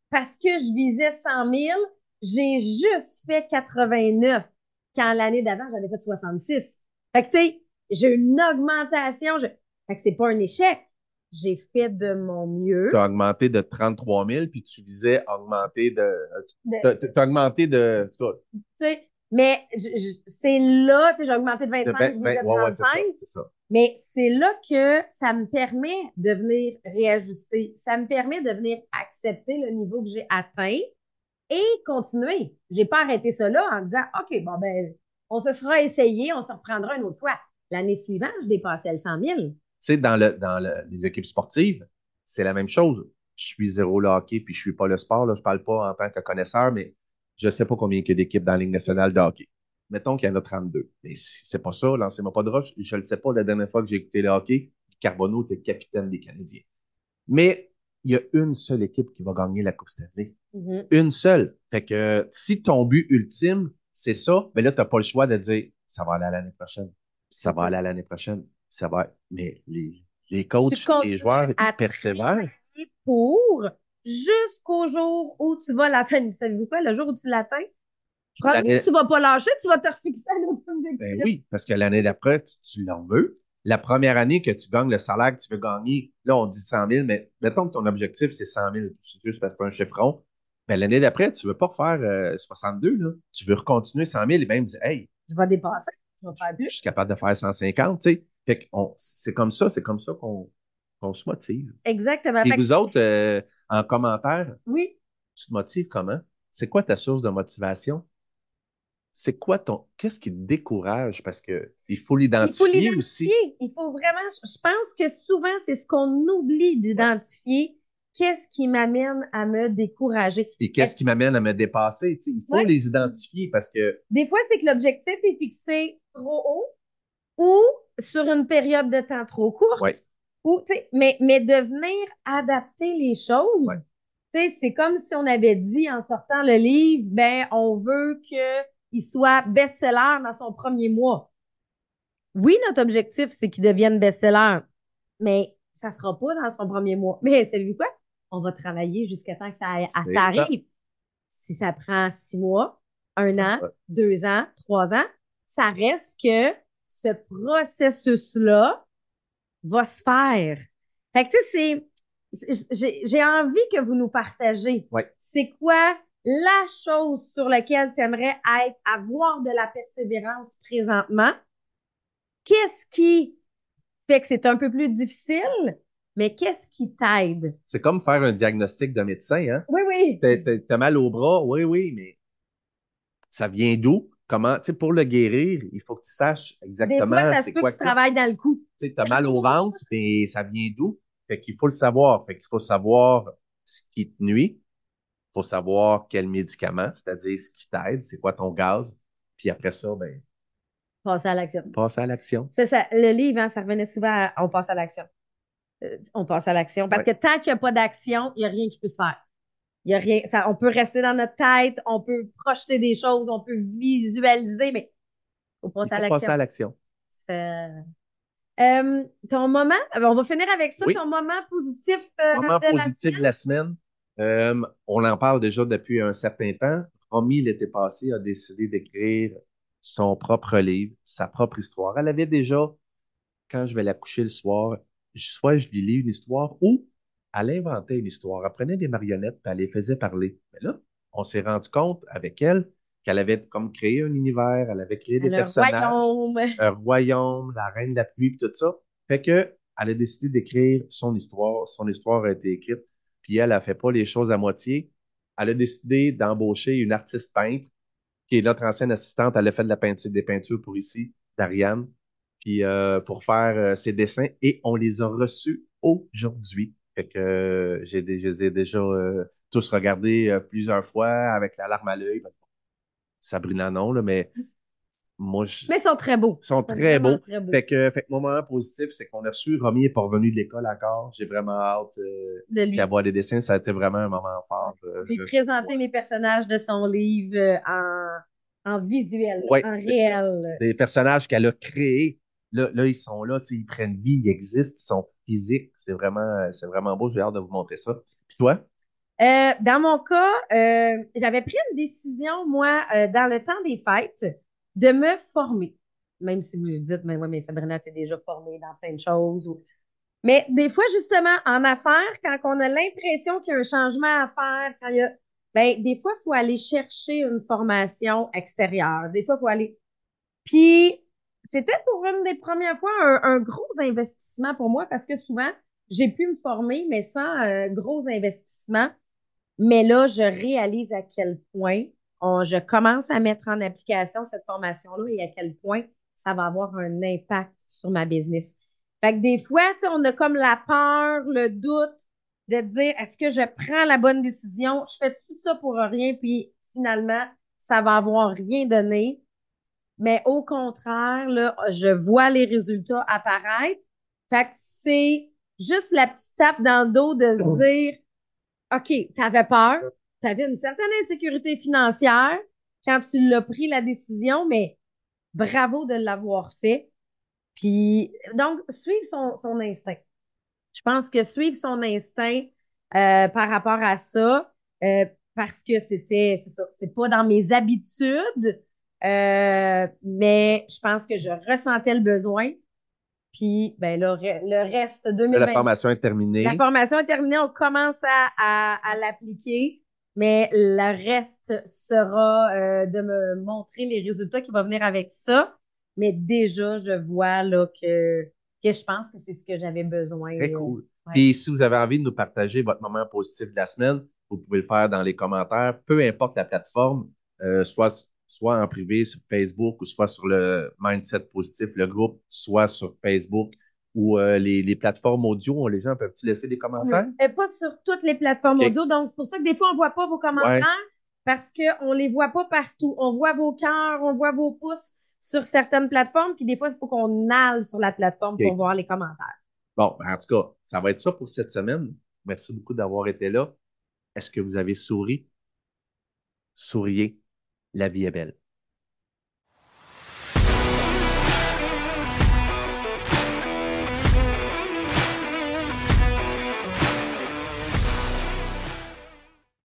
parce que je visais 100 000, j'ai juste fait 89 quand l'année d'avant, j'avais fait 66. Fait que, tu sais, j'ai une augmentation. Je... Fait que c'est pas un échec. J'ai fait de mon mieux. Tu as augmenté de 33 000, puis tu visais augmenter de. De- T'as t'as augmenté de. tu sais, mais c'est là, tu sais, j'ai augmenté de 25, de je vingt- visais vingt- ouais, ouais, c'est ça. 35. c'est ça. Mais c'est là que ça me permet de venir réajuster. Ça me permet de venir accepter le niveau que j'ai atteint et continuer. J'ai pas arrêté là en disant, OK, bon, ben, on se sera essayé, on se reprendra une autre fois. L'année suivante, je dépassais le 100 000. Tu sais, dans, le, dans le- les équipes sportives, c'est la même chose. Je suis zéro le hockey, puis je suis pas le sport. Là. Je parle pas en tant que connaisseur, mais je sais pas combien il y a d'équipes dans la Ligue nationale de hockey. Mettons qu'il y en a 32. Mais c'est pas ça, lancez-moi pas de roche. Je le sais pas la dernière fois que j'ai écouté le hockey. Carbonneau était capitaine des Canadiens. Mais il y a une seule équipe qui va gagner la Coupe Stanley. Mhm. Une seule. Fait que si ton but ultime, c'est ça, ben là, tu n'as pas le choix de dire ça va aller à l'année prochaine. Ça va aller à l'année prochaine. Ça va. Mais les, les coachs, les joueurs, à ils persévèrent. Pour jusqu'au jour où tu vas l'atteindre. Vous savez-vous quoi? Le jour où tu l'atteins, L'année- tu vas pas lâcher, tu vas te refixer un autre objectif. Ben oui, parce que l'année d'après, tu, tu l'en veux. La première année que tu gagnes le salaire que tu veux gagner, là, on dit 100 000, mais mettons que ton objectif, c'est 100 000, c'est juste parce que c'est un chiffron. Ben, l'année d'après, tu veux pas refaire euh, 62, là. Tu veux recontinuer 100 000 et même dire, hey, Je vais dépasser. Je vais faire je plus. suis capable de faire 150, tu sais. Fait c'est comme ça, c'est comme ça qu'on qu'on se motive. Exactement. Et Fait que- vous autres, euh, en commentaire, oui, tu te motives comment? C'est quoi ta source de motivation? C'est quoi ton. Qu'est-ce qui te décourage? Parce que il faut il faut l'identifier aussi. Il faut vraiment, je pense que souvent, c'est ce qu'on oublie d'identifier. qu'est-ce qui m'amène à me décourager? Et qu'est-ce Est-ce- qui m'amène à me dépasser? Il faut Ouais. les identifier parce que Des fois, c'est que l'objectif est fixé trop haut ou sur une période de temps trop courte. Ouais. Ou, mais, mais de venir adapter les choses, Ouais. c'est comme si on avait dit en sortant le livre, ben, on veut qu'il soit best-seller dans son premier mois. Oui, notre objectif, c'est qu'il devienne best-seller, mais ça sera pas dans son premier mois. Mais savez-vous quoi? On va travailler jusqu'à temps que ça, arrive. Si ça prend six mois, un an, Ouais. deux ans, trois ans, ça reste que ce processus-là va se faire. Fait que, tu sais, c'est, j'ai, envie que vous nous partagez. Ouais. C'est quoi la chose sur laquelle tu aimerais être, avoir de la persévérance présentement? Qu'est-ce qui fait que c'est un peu plus difficile, mais qu'est-ce qui t'aide? c'est comme faire un diagnostic de médecin, hein? Oui, oui. T'as mal au bras, oui, oui, mais ça vient d'où? Comment, tu sais, pour le guérir, il faut que tu saches Des exactement fois, ça se c'est peut quoi que tu travailles dans le coup. Tu sais, t'as mal au ventre, mais ça vient d'où? Fait qu'il faut le savoir. Fait qu'il faut savoir ce qui te nuit. Il faut savoir quel médicament, c'est-à-dire ce qui t'aide, c'est quoi ton gaz. Puis après ça, ben, Passer à l'action. passer à l'action. Ça, ça, le livre, hein, ça revenait souvent à on passe à l'action. Euh, on passe à l'action. Parce que tant qu'il n'y a pas d'action, il n'y a rien qui peut se faire. Il y a rien. Ça, on peut rester dans notre tête, on peut projeter des choses, on peut visualiser, mais il faut passer à faut passer l'action. à l'action. Euh, ton moment, euh, on va finir avec ça, Oui. ton moment positif euh, Moment de la positif de la semaine. Euh, on en parle déjà depuis un certain temps. Romy, l'été passé, a décidé d'écrire son propre livre, sa propre histoire. Elle avait déjà, quand je vais la coucher le soir, soit je lui lis une histoire ou elle inventait une histoire. Elle prenait des marionnettes et elle les faisait parler. Mais là, on s'est rendu compte avec elle qu'elle avait comme créé un univers, elle avait créé des le personnages royaume. un royaume, la reine de la pluie, tout ça. Fait que elle a décidé d'écrire son histoire. Son histoire a été écrite. Puis elle a fait pas les choses à moitié. Elle a décidé d'embaucher une artiste peintre qui est notre ancienne assistante. Elle a fait de la peinture, des peintures pour ici, d'Ariane, puis euh, pour faire euh, ses dessins. Et on les a reçus aujourd'hui. Fait que euh, j'ai dé- je les ai déjà euh, tous regardés euh, plusieurs fois avec la larme à l'œil. Sabrina non, là, mais moi, je... Mais ils sont très beaux. ils sont Ils sont très beaux. très beaux. Fait que, fait que mon moment positif, c'est qu'on a reçu, Romy pas revenu de l'école encore. J'ai vraiment hâte euh, de lui. qu'à voir des dessins. Ça a été vraiment un moment fort. Puis je- présenter les personnages de son livre en, en visuel, Ouais, en réel. Des personnages qu'elle a créés. Là, là, ils sont là, ils prennent vie, ils existent, ils sont physiques. C'est vraiment, c'est vraiment beau. J'ai hâte de vous montrer ça. Puis toi? Euh, dans mon cas, euh, j'avais pris une décision, moi, euh, dans le temps des fêtes, de me former. Même si vous me dites, mais ouais, mais Sabrina, t'es déjà formée dans plein de choses. Mais des fois, justement, en affaires, quand on a l'impression qu'il y a un changement à faire, quand il y a, ben, des fois, il faut aller chercher une formation extérieure. Des fois, il faut aller. Puis, c'était pour une des premières fois un, gros investissement pour moi parce que souvent, j'ai pu me former, mais sans euh, gros investissement. Mais là, je réalise à quel point on- je commence à mettre en application cette formation-là et à quel point ça va avoir un impact sur ma business. Fait que des fois, on a comme la peur, le doute de dire est-ce que je prends la bonne décision? Je fais tout ça pour rien, puis finalement, ça va avoir rien donné. Mais au contraire, là, je vois les résultats apparaître. Fait que c'est juste la petite tape dans le dos de se dire OK, t'avais peur, t'avais une certaine insécurité financière quand tu l'as pris la décision, mais bravo de l'avoir fait. Puis, donc, suivre son, son instinct. Je pense que suivre son instinct euh, par rapport à ça, euh, parce que c'était, c'est ça, c'est pas dans mes habitudes, euh, mais je pense que je ressentais le besoin. Puis, ben là, re- le reste La 2020. formation est terminée. La formation est terminée, on commence à, à, à l'appliquer, mais le reste sera euh, de me montrer les résultats qui vont venir avec ça. Mais déjà, je vois là que, que je pense que c'est ce que j'avais besoin. Très cool. ouais. Puis si vous avez envie de nous partager votre moment positif de la semaine, vous pouvez le faire dans les commentaires, peu importe la plateforme, euh, soit, soit en privé sur Facebook ou soit sur le Mindset Positif, le groupe, soit sur Facebook. ou euh, les, les plateformes audio, les gens peuvent-tu laisser des commentaires? Et pas sur toutes les plateformes audio. Donc, c'est pour ça que des fois, on ne voit pas vos commentaires parce qu'on ne les voit pas partout. On voit vos cœurs, on voit vos pouces sur certaines plateformes. Puis des fois, il faut qu'on aille sur la plateforme pour voir les commentaires. Bon, en tout cas, ça va être ça pour cette semaine. Merci beaucoup d'avoir été là. Est-ce que vous avez souri? Souriez. La vie est belle.